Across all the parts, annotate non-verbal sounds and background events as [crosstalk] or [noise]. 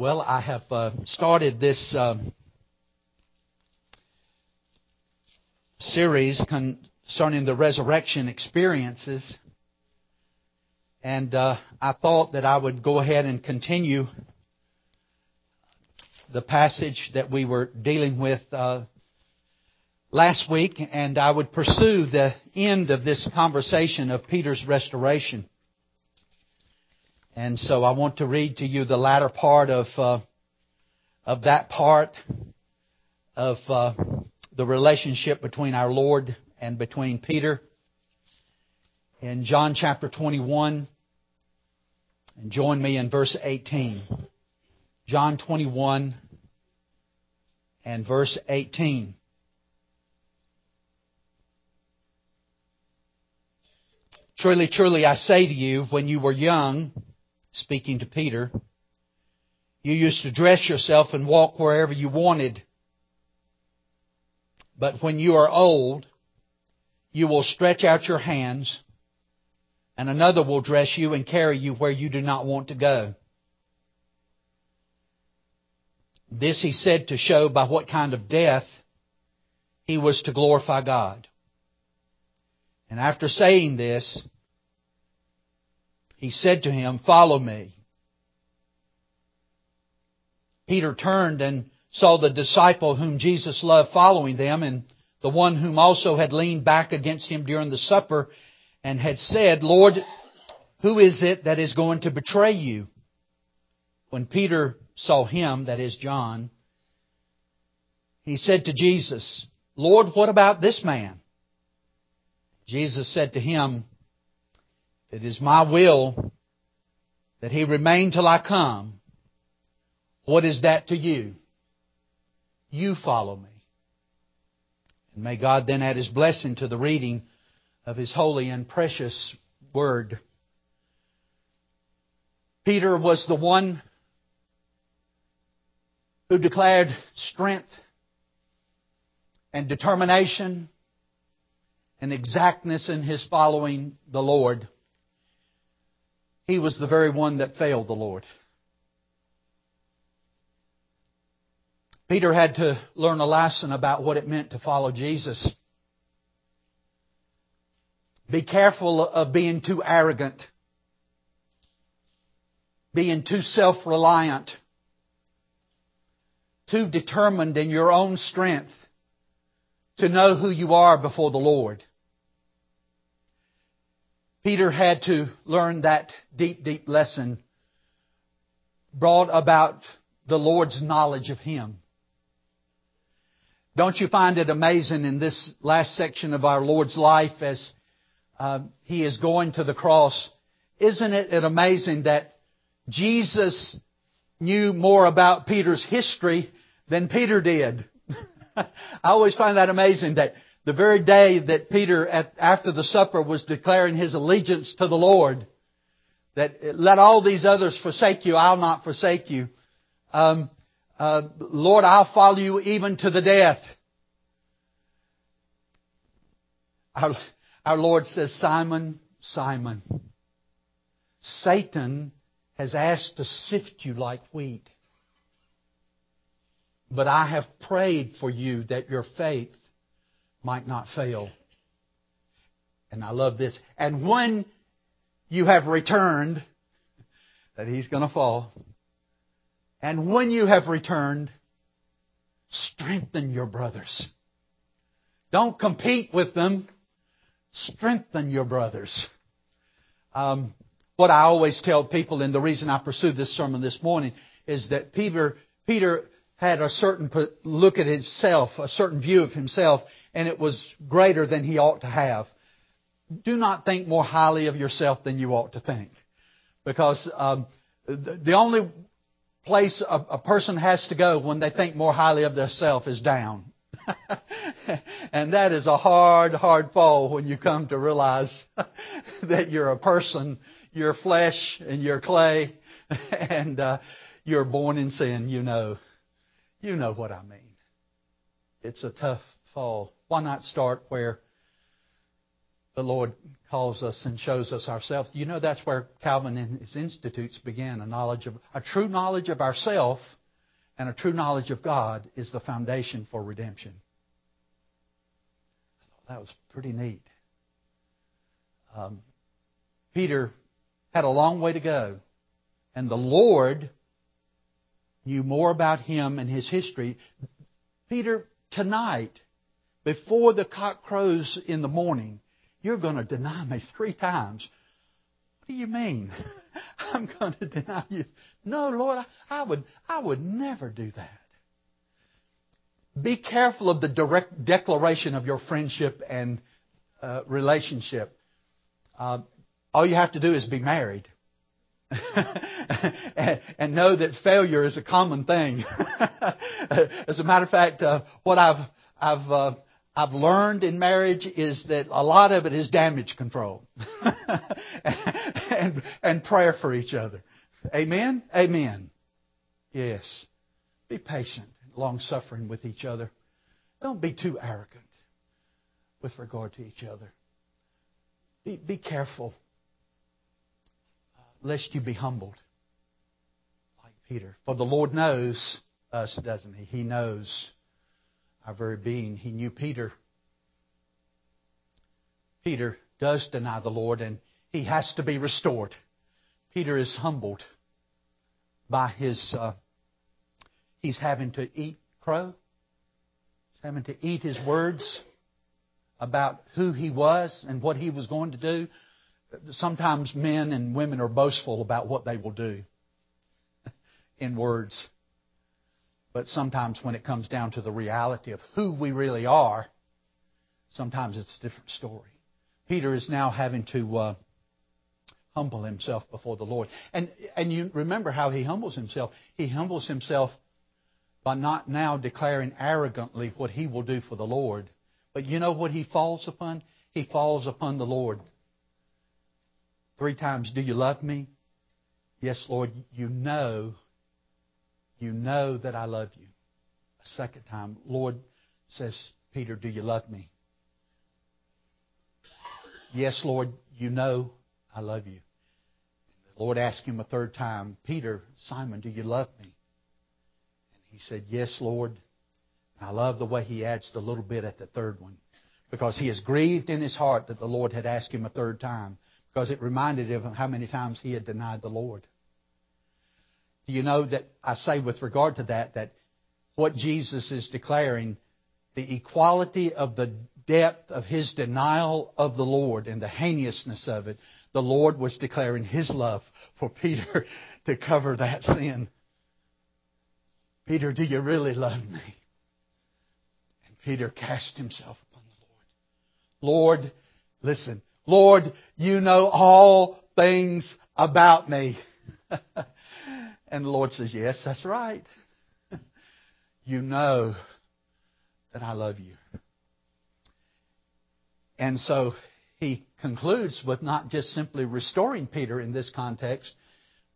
Well, I have uh, started this um, series concerning the resurrection experiences, and uh, I thought that I would go ahead and continue the passage that we were dealing with uh, last week, and I would pursue the end of this conversation of Peter's restoration. And so I want to read to you the latter part of uh, of that part of uh, the relationship between our Lord and between Peter in John chapter 21. And join me in verse 18. John 21 and verse 18. Truly, truly, I say to you, when you were young, speaking to Peter, you used to dress yourself and walk wherever you wanted. But when you are old, you will stretch out your hands, and another will dress you and carry you where you do not want to go. This he said to show by what kind of death he was to glorify God. And after saying this, he said to him, Follow me. Peter turned and saw the disciple whom Jesus loved following them, and the one whom also had leaned back against him during the supper and had said, Lord, who is it that is going to betray you? When Peter saw him, that is John, he said to Jesus, Lord, what about this man? Jesus said to him, it is my will that he remain till I come. What is that to you? You follow me. And may God then add his blessing to the reading of his holy and precious word. Peter was the one who declared strength and determination and exactness in his following the Lord he was the very one that failed the Lord. Peter had to learn a lesson about what it meant to follow Jesus. Be careful of being too arrogant, being too self-reliant, too determined in your own strength to know who you are before the Lord. Peter had to learn that deep, deep lesson brought about the Lord's knowledge of Him. Don't you find it amazing in this last section of our Lord's life as uh, He is going to the cross? Isn't it amazing that Jesus knew more about Peter's history than Peter did? [laughs] I always find that amazing that the very day that Peter, at, after the supper, was declaring his allegiance to the Lord, that let all these others forsake you, I'll not forsake you. Um, uh, Lord, I'll follow you even to the death. Our, our Lord says, Simon, Simon, Satan has asked to sift you like wheat. But I have prayed for you that your faith might not fail. And I love this. And when you have returned, that he's going to fall. And when you have returned, strengthen your brothers. Don't compete with them. Strengthen your brothers. Um, what I always tell people, and the reason I pursued this sermon this morning, is that Peter, Peter had a certain look at himself, a certain view of himself, and it was greater than he ought to have. Do not think more highly of yourself than you ought to think. Because um, the only place a, a person has to go when they think more highly of themselves is down. [laughs] and that is a hard, hard fall when you come to realize [laughs] that you're a person, you're flesh and you're clay, [laughs] and uh, you're born in sin, you know. You know what I mean. It's a tough fall. Why not start where the Lord calls us and shows us ourselves. You know that's where Calvin and his institutes began. A knowledge of a true knowledge of ourself and a true knowledge of God is the foundation for redemption. That was pretty neat. Um, Peter had a long way to go, and the Lord knew more about him and his history. Peter, tonight, before the cock crows in the morning, you're going to deny me three times. What do you mean? [laughs] I'm going to deny you. No, Lord, I, I would, I would never do that. Be careful of the direct declaration of your friendship and uh, relationship. Uh, all you have to do is be married. [laughs] and know that failure is a common thing. [laughs] As a matter of fact, uh, what I've I've uh, I've learned in marriage is that a lot of it is damage control [laughs] and and prayer for each other. Amen. Amen. Yes. Be patient, long suffering with each other. Don't be too arrogant with regard to each other. Be, be careful lest you be humbled like Peter. For the Lord knows us, doesn't He? He knows our very being. He knew Peter. Peter does deny the Lord and he has to be restored. Peter is humbled by his, uh, he's having to eat crow. He's having to eat his words about who he was and what he was going to do sometimes men and women are boastful about what they will do [laughs] in words. But sometimes when it comes down to the reality of who we really are, sometimes it's a different story. Peter is now having to uh, humble himself before the Lord. And, and you remember how he humbles himself. He humbles himself by not now declaring arrogantly what he will do for the Lord. But you know what he falls upon? He falls upon the Lord Three times, do you love me? Yes, Lord, you know, you know that I love you. A second time, Lord says, Peter, do you love me? Yes, Lord, you know I love you. The Lord asked him a third time, Peter, Simon, do you love me? And he said, Yes, Lord. I love the way he adds the little bit at the third one because he is grieved in his heart that the Lord had asked him a third time because it reminded him of how many times he had denied the Lord. Do you know that I say with regard to that, that what Jesus is declaring, the equality of the depth of his denial of the Lord and the heinousness of it, the Lord was declaring his love for Peter [laughs] to cover that sin. Peter, do you really love me? And Peter cast himself upon the Lord. Lord, listen, Lord, you know all things about me. [laughs] and the Lord says, Yes, that's right. [laughs] you know that I love you. And so he concludes with not just simply restoring Peter in this context,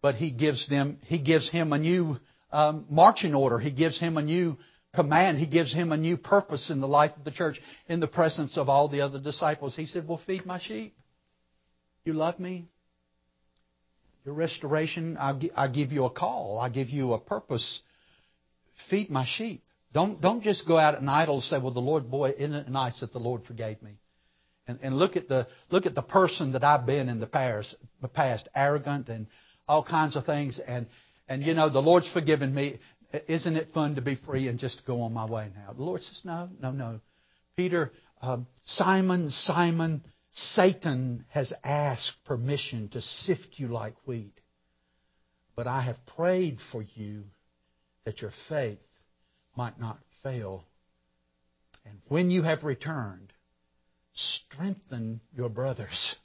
but he gives them he gives him a new um, marching order. He gives him a new command. He gives him a new purpose in the life of the church in the presence of all the other disciples. He said, Well, feed my sheep. You love me? Your restoration, I give you a call. I give you a purpose. Feed my sheep. Don't, don't just go out at idle and say, well, the Lord, boy, isn't it nice that the Lord forgave me? And, and look at the look at the person that I've been in the past, the past, arrogant and all kinds of things. And and you know the Lord's forgiven me. Isn't it fun to be free and just go on my way now? The Lord says, No, no, no. Peter, um, Simon, Simon, Satan has asked permission to sift you like wheat. But I have prayed for you that your faith might not fail. And when you have returned, strengthen your brothers.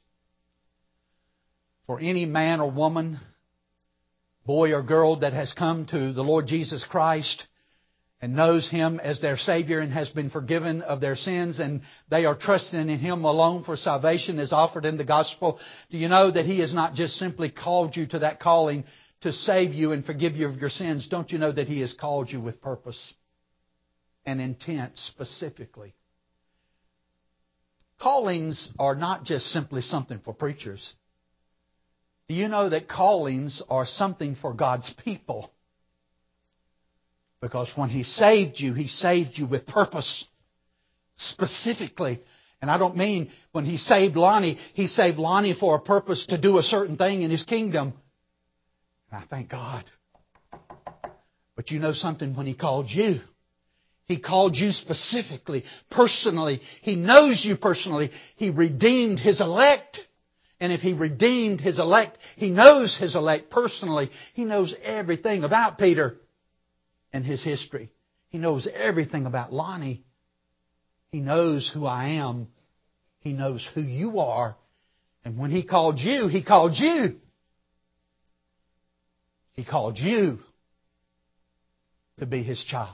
For any man or woman, boy or girl that has come to the Lord Jesus Christ and knows Him as their Savior and has been forgiven of their sins and they are trusting in Him alone for salvation is offered in the gospel. Do you know that He has not just simply called you to that calling to save you and forgive you of your sins? Don't you know that He has called you with purpose and intent specifically? callings are not just simply something for preachers. Do you know that callings are something for God's people? Because when He saved you, He saved you with purpose. Specifically. And I don't mean when He saved Lonnie, He saved Lonnie for a purpose to do a certain thing in His kingdom. And I thank God. But you know something when He called you? He called you specifically, personally. He knows you personally. He redeemed His elect. And if He redeemed His elect, He knows His elect personally. He knows everything about Peter and his history. He knows everything about Lonnie. He knows who I am. He knows who you are. And when He called you, He called you. He called you to be His child.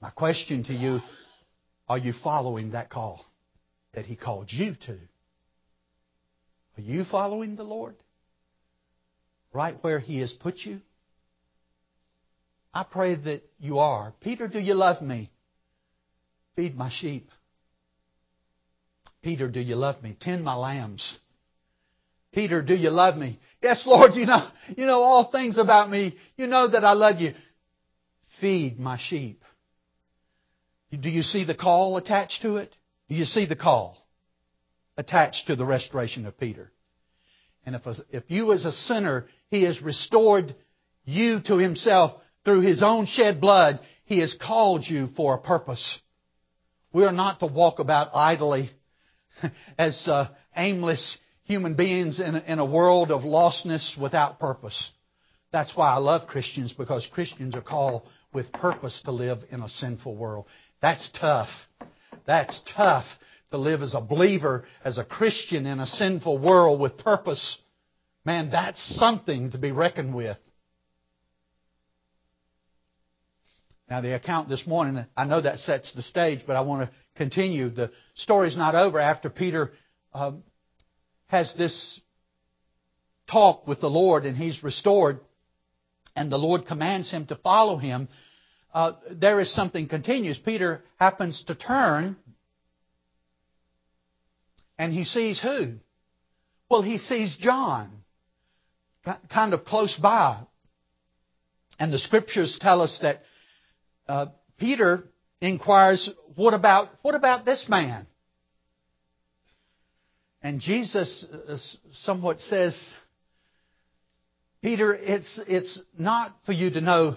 My question to you, are you following that call that He called you to? Are you following the Lord? Right where He has put you? I pray that you are. Peter, do you love me? Feed my sheep. Peter, do you love me? Tend my lambs. Peter, do you love me? Yes, Lord, you know, you know all things about me. You know that I love you. Feed my sheep. Do you see the call attached to it? Do you see the call attached to the restoration of Peter? And if, if you as a sinner, He has restored you to Himself through His own shed blood, He has called you for a purpose. We are not to walk about idly [laughs] as uh, aimless human beings in a, in a world of lostness without purpose. That's why I love Christians because Christians are called with purpose to live in a sinful world. That's tough. That's tough to live as a believer, as a Christian in a sinful world with purpose. Man, that's something to be reckoned with. Now, the account this morning, I know that sets the stage, but I want to continue. The story's not over after Peter um, has this talk with the Lord and he's restored, and the Lord commands him to follow him. Uh, there is something continues. Peter happens to turn, and he sees who? Well, he sees John, kind of close by. And the scriptures tell us that uh, Peter inquires, what about, what about this man? And Jesus uh, somewhat says, Peter, it's, it's not for you to know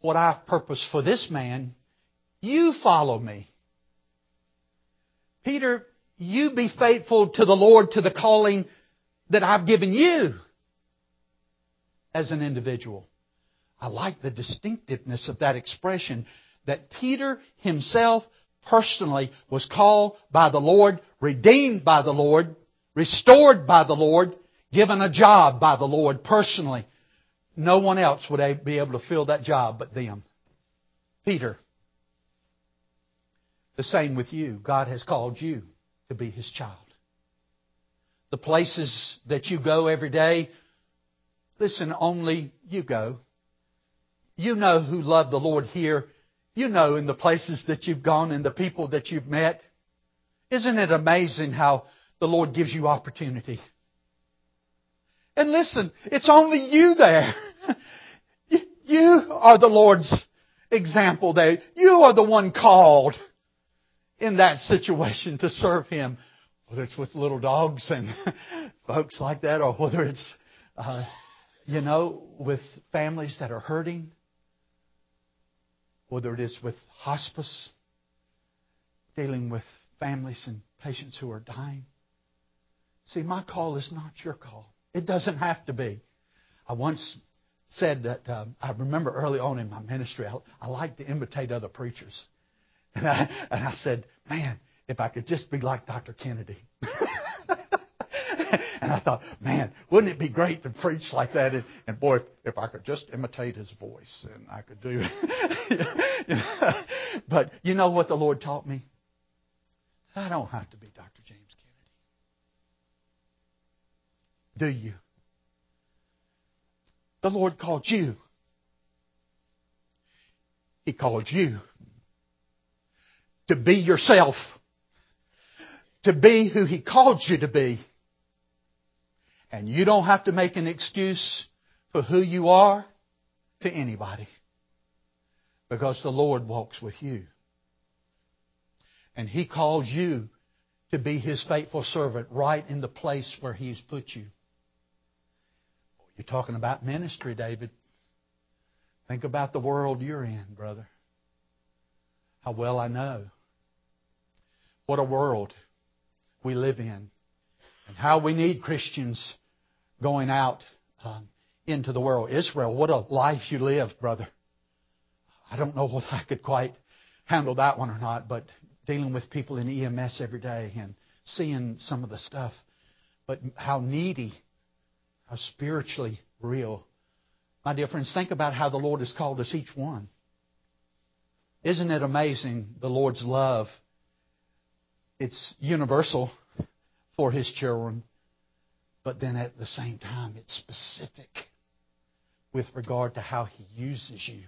what I've purposed for this man. You follow me. Peter, you be faithful to the Lord, to the calling that I've given you as an individual. I like the distinctiveness of that expression that Peter himself personally was called by the Lord, redeemed by the Lord, restored by the Lord, given a job by the Lord personally. No one else would be able to fill that job but them. Peter. The same with you. God has called you to be His child. The places that you go every day, listen, only you go. You know who love the Lord here. You know in the places that you've gone and the people that you've met. Isn't it amazing how the Lord gives you opportunity? And listen, it's only you there. [laughs] You are the Lord's example there. You are the one called in that situation to serve Him. Whether it's with little dogs and [laughs] folks like that, or whether it's, uh, you know, with families that are hurting whether it is with hospice, dealing with families and patients who are dying. See, my call is not your call. It doesn't have to be. I once said that um, I remember early on in my ministry, I, I like to imitate other preachers. And I, and I said, man, if I could just be like Dr. Kennedy. [laughs] and I thought, man, wouldn't it be great to preach like that? And, and boy, if, if I could just imitate his voice, and I could do it. [laughs] but you know what the Lord taught me? I don't have to be Dr. James Kennedy. Do you? The Lord called you. He called you to be yourself. to be who He called you to be. And you don't have to make an excuse for who you are to anybody. Because the Lord walks with you. And He calls you to be His faithful servant right in the place where He's put you. You're talking about ministry, David. Think about the world you're in, brother. How well I know. What a world we live in. And how we need Christians going out um, into the world. Israel, what a life you live, brother. I don't know if I could quite handle that one or not, but dealing with people in EMS every day and seeing some of the stuff. But how needy, how spiritually real. My dear friends, think about how the Lord has called us each one. Isn't it amazing, the Lord's love? It's universal for His children, but then at the same time, it's specific with regard to how He uses you.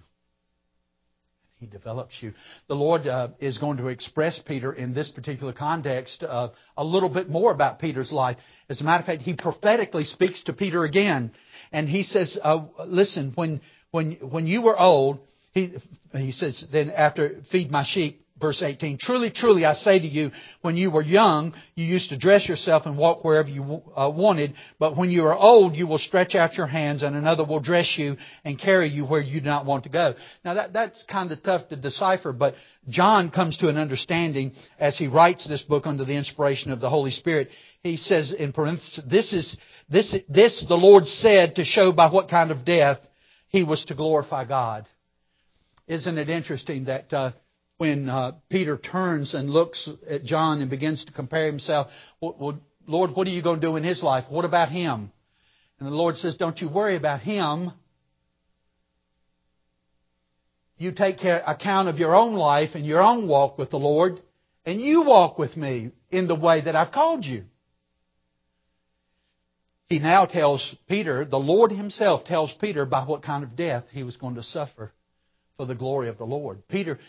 He develops you. The Lord uh, is going to express Peter in this particular context uh, a little bit more about Peter's life. As a matter of fact, he prophetically speaks to Peter again, and he says, uh, "Listen, when when when you were old, he he says, then after feed my sheep, Verse 18, Truly, truly, I say to you, when you were young, you used to dress yourself and walk wherever you uh, wanted, but when you are old, you will stretch out your hands and another will dress you and carry you where you do not want to go. Now that, that's kind of tough to decipher, but John comes to an understanding as he writes this book under the inspiration of the Holy Spirit. He says in parenthesis, this is, this, this the Lord said to show by what kind of death he was to glorify God. Isn't it interesting that, uh, when uh, Peter turns and looks at John and begins to compare himself, well, Lord, what are you going to do in his life? What about him? And the Lord says, Don't you worry about him. You take care, account of your own life and your own walk with the Lord, and you walk with me in the way that I've called you. He now tells Peter, the Lord Himself tells Peter by what kind of death he was going to suffer for the glory of the Lord. Peter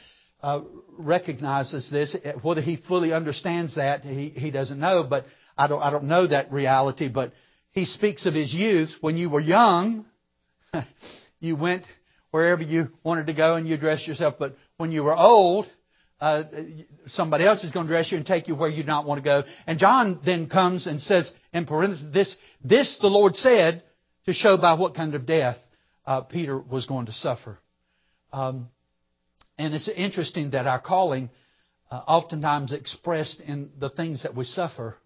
uh, recognizes this. Whether he fully understands that, he, he doesn't know, but I don't, I don't know that reality. But he speaks of his youth. When you were young, [laughs] you went wherever you wanted to go and you dressed yourself. But when you were old, uh, somebody else is going to dress you and take you where you do not want to go. And John then comes and says, in parentheses, this, this the Lord said to show by what kind of death uh, Peter was going to suffer. Um, and it's interesting that our calling uh, oftentimes expressed in the things that we suffer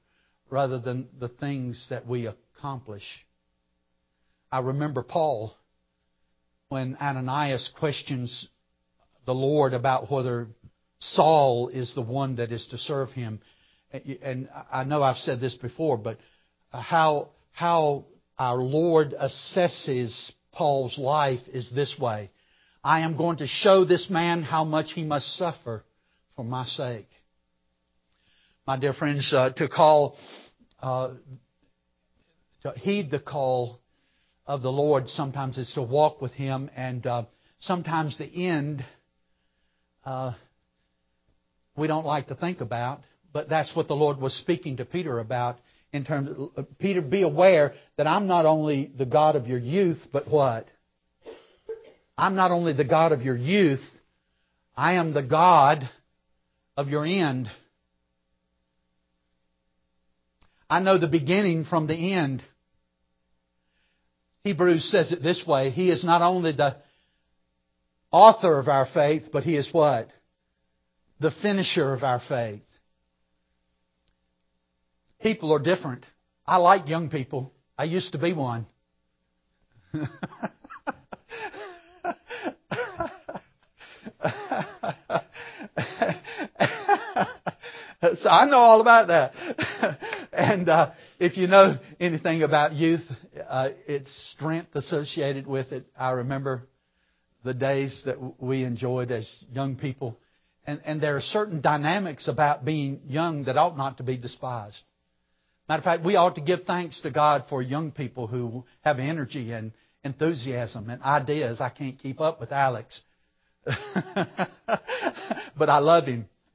rather than the things that we accomplish. I remember Paul when Ananias questions the Lord about whether Saul is the one that is to serve him. And I know I've said this before, but how, how our Lord assesses Paul's life is this way. I am going to show this man how much he must suffer for my sake. My dear friends, uh, to call, uh, to heed the call of the Lord sometimes is to walk with Him, and uh, sometimes the end uh, we don't like to think about, but that's what the Lord was speaking to Peter about. In terms, of, uh, Peter, be aware that I'm not only the God of your youth, but what? I'm not only the God of your youth, I am the God of your end. I know the beginning from the end. Hebrews says it this way He is not only the author of our faith, but He is what? The finisher of our faith. People are different. I like young people. I used to be one. [laughs] [laughs] so I know all about that. and uh, if you know anything about youth, uh, its strength associated with it. I remember the days that we enjoyed as young people. And, and there are certain dynamics about being young that ought not to be despised. Matter of fact, we ought to give thanks to God for young people who have energy and enthusiasm and ideas. I can't keep up with Alex. [laughs] but I love him. [laughs]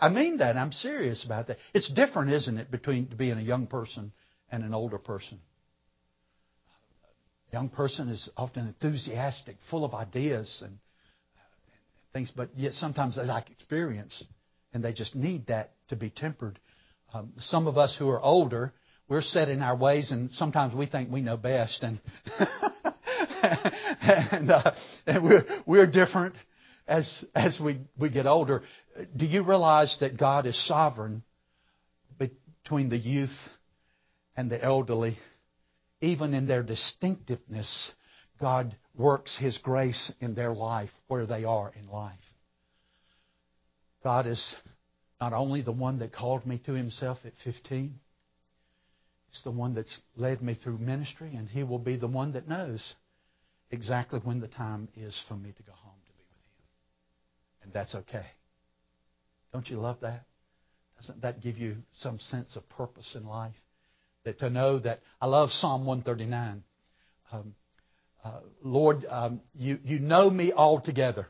I mean that. I'm serious about that. It's different, isn't it, between being a young person and an older person? A young person is often enthusiastic, full of ideas and things, but yet sometimes they lack experience, and they just need that to be tempered. Um, some of us who are older, we're set in our ways, and sometimes we think we know best, and [laughs] and, uh, and we're we're different as as we we get older. Do you realize that God is sovereign between the youth and the elderly, even in their distinctiveness? God works His grace in their life where they are in life. God is not only the one that called me to Himself at 15, it's the one that's led me through ministry, and He will be the one that knows exactly when the time is for me to go home to be with Him. And that's okay. Don't you love that? Doesn't that give you some sense of purpose in life? That to know that I love Psalm 139. Um, uh, Lord, um, you, you know me altogether.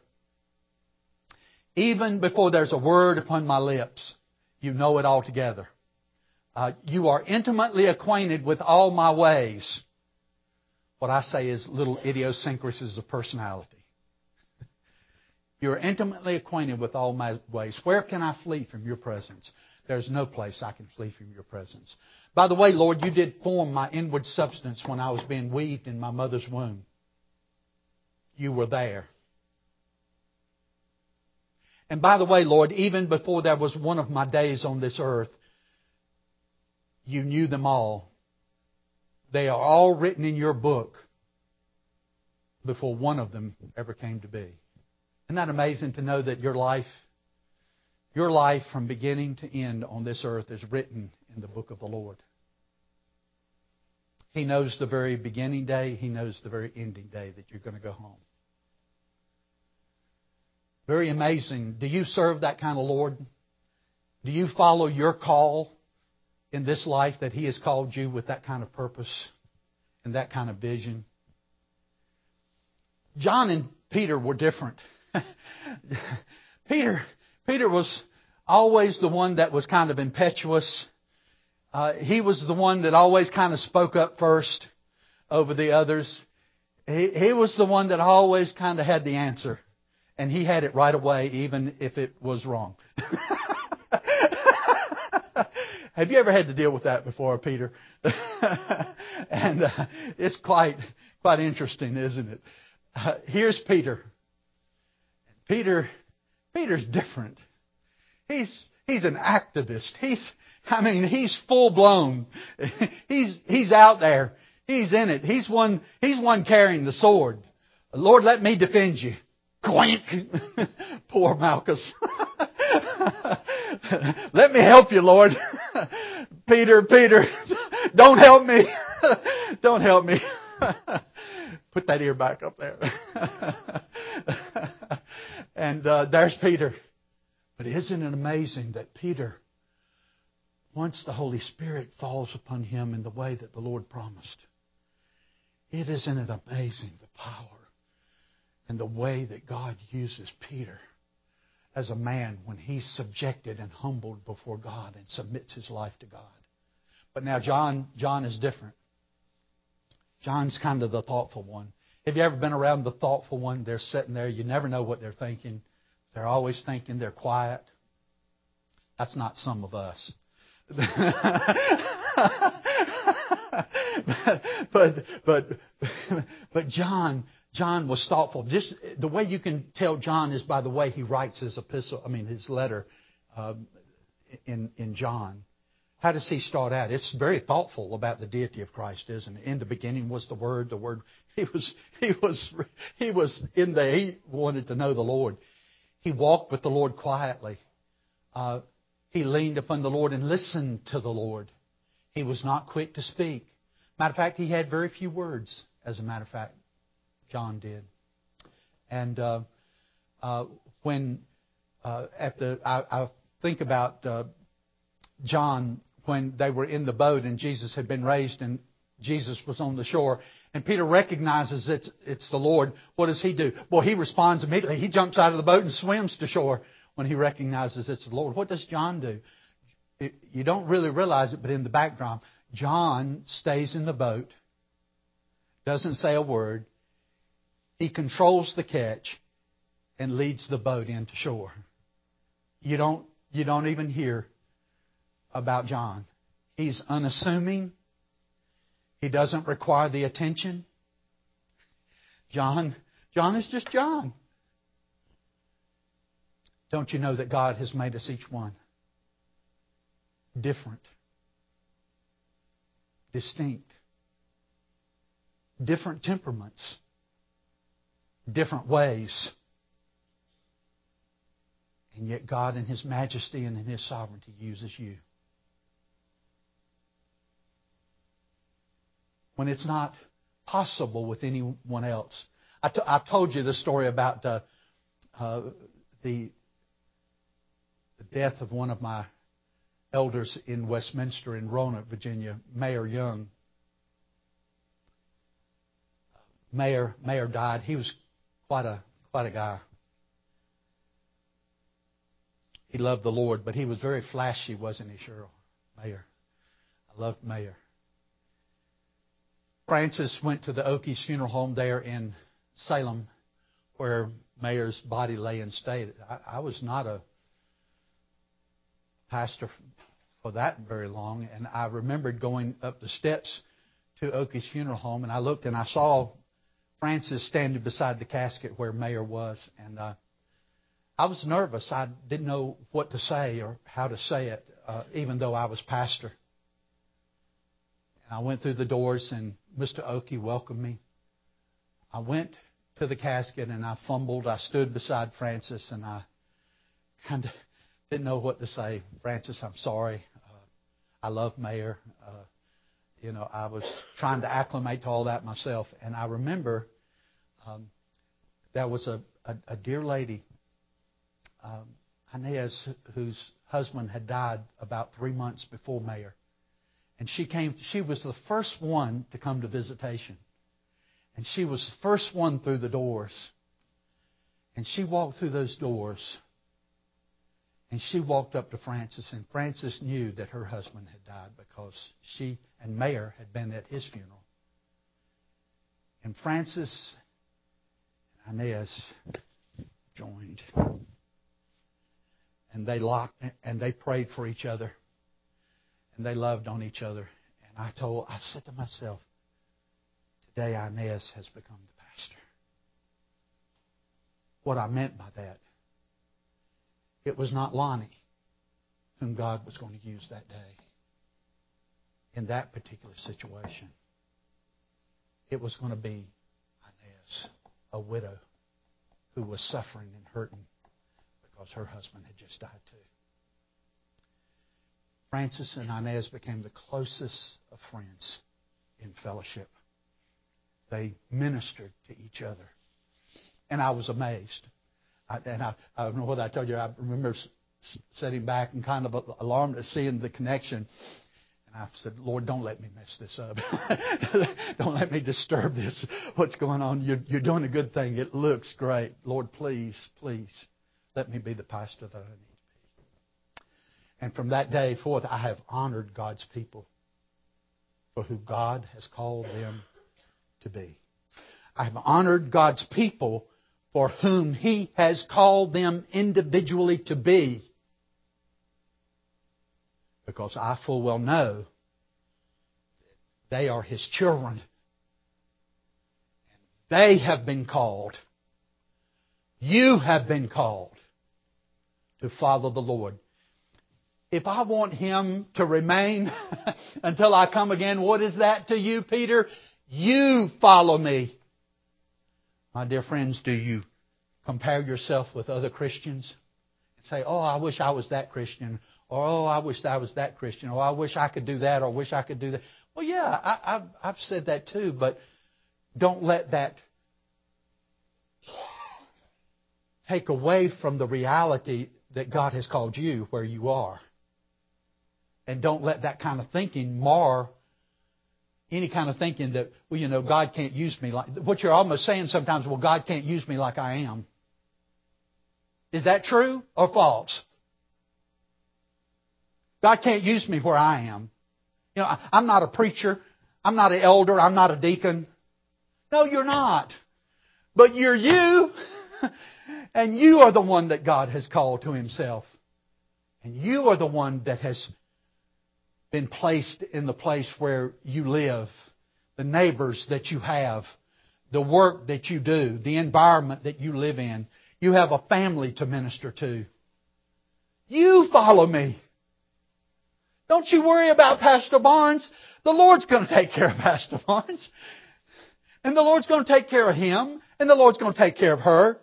Even before there's a word upon my lips, you know it altogether. Uh, you are intimately acquainted with all my ways. What I say is little idiosyncrasies of personality. [laughs] You're intimately acquainted with all my ways. Where can I flee from your presence? There's no place I can flee from your presence. By the way, Lord, you did form my inward substance when I was being weaved in my mother's womb. You were there. And by the way, Lord, even before there was one of my days on this earth, you knew them all. They are all written in your book before one of them ever came to be. Isn't that amazing to know that your life your life from beginning to end on this earth is written in the book of the Lord. He knows the very beginning day, He knows the very ending day that you're going to go home. Very amazing. Do you serve that kind of Lord? Do you follow your call in this life that He has called you with that kind of purpose and that kind of vision? John and Peter were different. [laughs] Peter Peter was always the one that was kind of impetuous. Uh, he was the one that always kind of spoke up first over the others. He, he was the one that always kind of had the answer. And he had it right away, even if it was wrong. [laughs] Have you ever had to deal with that before, Peter? [laughs] and uh, it's quite quite interesting, isn't it? Uh, here's Peter. Peter Peter's different. He's, he's an activist. He's, I mean, he's full blown. [laughs] he's, he's out there. He's in it. He's one, he's one carrying the sword. Lord, let me defend you. Quink. [laughs] Poor Malchus. let me help you, Lord. Peter, Peter, [laughs] don't help me. [laughs] don't help me. [laughs] Put that ear back up there. And uh, there's Peter. But isn't it amazing that Peter, once the Holy Spirit falls upon him in the way that the Lord promised, it isn't it amazing the power and the way that God uses Peter as a man when he's subjected and humbled before God and submits his life to God. But now John, John is different. John's kind of the thoughtful one. Have you ever been around the thoughtful one? They're sitting there. You never know what they're thinking. They're always thinking. They're quiet. That's not some of us. [laughs] but, but, but John, John was thoughtful. Just the way you can tell John is by the way he writes his epistle. I mean his letter um, in in John. How does he start out? It's very thoughtful about the deity of Christ, isn't it? In the beginning was the Word. The Word. [laughs] He was. He was. He was in the. He wanted to know the Lord. He walked with the Lord quietly. Uh, he leaned upon the Lord and listened to the Lord. He was not quick to speak. Matter of fact, he had very few words. As a matter of fact, John did. And uh, uh, when uh, at the, I, I think about uh, John when they were in the boat and Jesus had been raised and Jesus was on the shore. And Peter recognizes it's, it's the Lord. What does he do? Well, he responds immediately. He jumps out of the boat and swims to shore. when he recognizes it's the Lord. What does John do? It, you don't really realize it, but in the background, John stays in the boat, doesn't say a word. He controls the catch and leads the boat into shore. You don't, you don't even hear about John. He's unassuming. He doesn't require the attention. John, John is just John. Don't you know that God has made us each one different, distinct, different temperaments, different ways. And yet, God, in His majesty and in His sovereignty, uses you. When it's not possible with anyone else. I, t- I told you the story about uh, uh, the, the death of one of my elders in Westminster in Roanoke, Virginia, Mayor Young. Mayor Mayor died. He was quite a quite a guy. He loved the Lord, but he was very flashy, wasn't he, Cheryl? Mayor. I loved Mayor. Francis went to the Oakey's funeral home there in Salem, where Mayor's body lay in state. I, I was not a pastor for that very long, and I remembered going up the steps to Oakey's funeral home, and I looked and I saw Francis standing beside the casket where Mayor was, and uh, I was nervous. I didn't know what to say or how to say it, uh, even though I was pastor. And I went through the doors, and Mr. Oakey welcomed me. I went to the casket and I fumbled. I stood beside Francis and I kind of didn't know what to say. Francis, I'm sorry. Uh, I love Mayor. Uh, you know, I was trying to acclimate to all that myself. And I remember um, there was a, a, a dear lady, um, Inez, whose husband had died about three months before Mayor. And she came, she was the first one to come to visitation. And she was the first one through the doors. And she walked through those doors. And she walked up to Francis, and Francis knew that her husband had died because she and Mayor had been at his funeral. And Francis Inez joined. And they locked and they prayed for each other and they loved on each other. And I told, I said to myself, today Inez has become the pastor. What I meant by that, it was not Lonnie whom God was going to use that day in that particular situation. It was going to be Inez, a widow who was suffering and hurting because her husband had just died too. Francis and Inez became the closest of friends in fellowship. They ministered to each other. And I was amazed. I, and I, I don't know what I told you. I remember sitting back and kind of alarmed at seeing the connection. I said, Lord, don't let me mess this up. [laughs] don't let me disturb this. What's going on? You're, you're doing a good thing. It looks great. Lord, please, please, let me be the pastor that I need. To be. And from that day forth, I have honored God's people for who God has called them to be. I have honored God's people for whom He has called them individually to be. Because I full well know they are His children. They have been called. You have been called to follow the Lord if I want him to remain [laughs] until I come again, what is that to you, Peter? You follow me. My dear friends, do you compare yourself with other Christians and say, Oh, I wish I was that Christian, or Oh, I wish I was that Christian, or I wish I could do that, or I wish I could do that? Well, yeah, I, I've, I've said that too, but don't let that take away from the reality that God has called you where you are. And don't let that kind of thinking mar any kind of thinking that, well, you know, God can't use me like, what you're almost saying sometimes, well, God can't use me like I am. Is that true or false? God can't use me where I am. You know, I'm not a preacher. I'm not an elder. I'm not a deacon. No, you're not. But you're you. [laughs] And you are the one that God has called to Himself. And you are the one that has been placed in the place where you live, the neighbors that you have, the work that you do, the environment that you live in. You have a family to minister to. You follow me. Don't you worry about Pastor Barnes. The Lord's going to take care of [laughs] Pastor Barnes. And the Lord's going to take care of him. And the Lord's going to take care of her.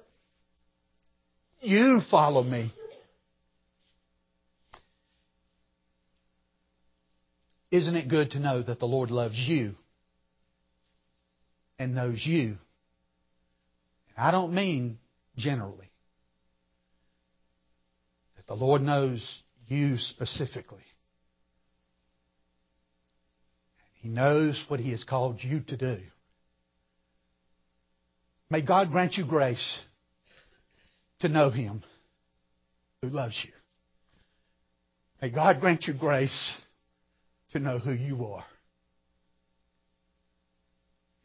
You follow me. Isn't it good to know that the Lord loves you and knows you? I don't mean generally. That the Lord knows you specifically. He knows what He has called you to do. May God grant you grace to know Him who loves you. May God grant you grace to know who you are.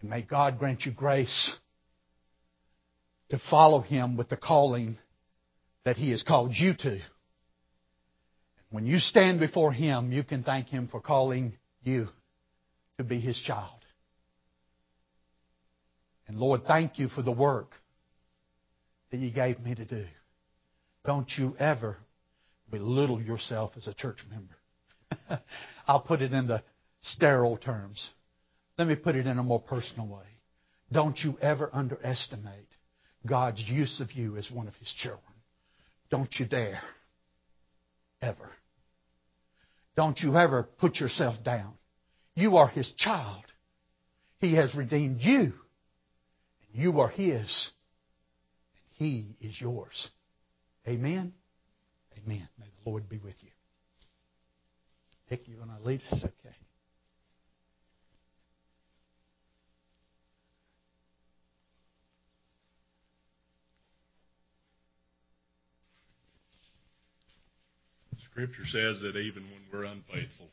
And may God grant you grace to follow Him with the calling that He has called you to. When you stand before Him, you can thank Him for calling you to be His child. And Lord, thank you for the work that you gave me to do. Don't you ever belittle yourself as a church member. [laughs] I'll put it in the sterile terms. Let me put it in a more personal way. Don't you ever underestimate God's use of you as one of His children. Don't you dare. Ever. Don't you ever put yourself down. You are His child. He has redeemed you. And You are His. And He is yours. Amen? Amen. May the Lord be with you. Dick, you want to lead us? Okay. Scripture says that even when we're unfaithful,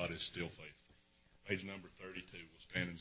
God is still faithful. Page number 32. We'll stand and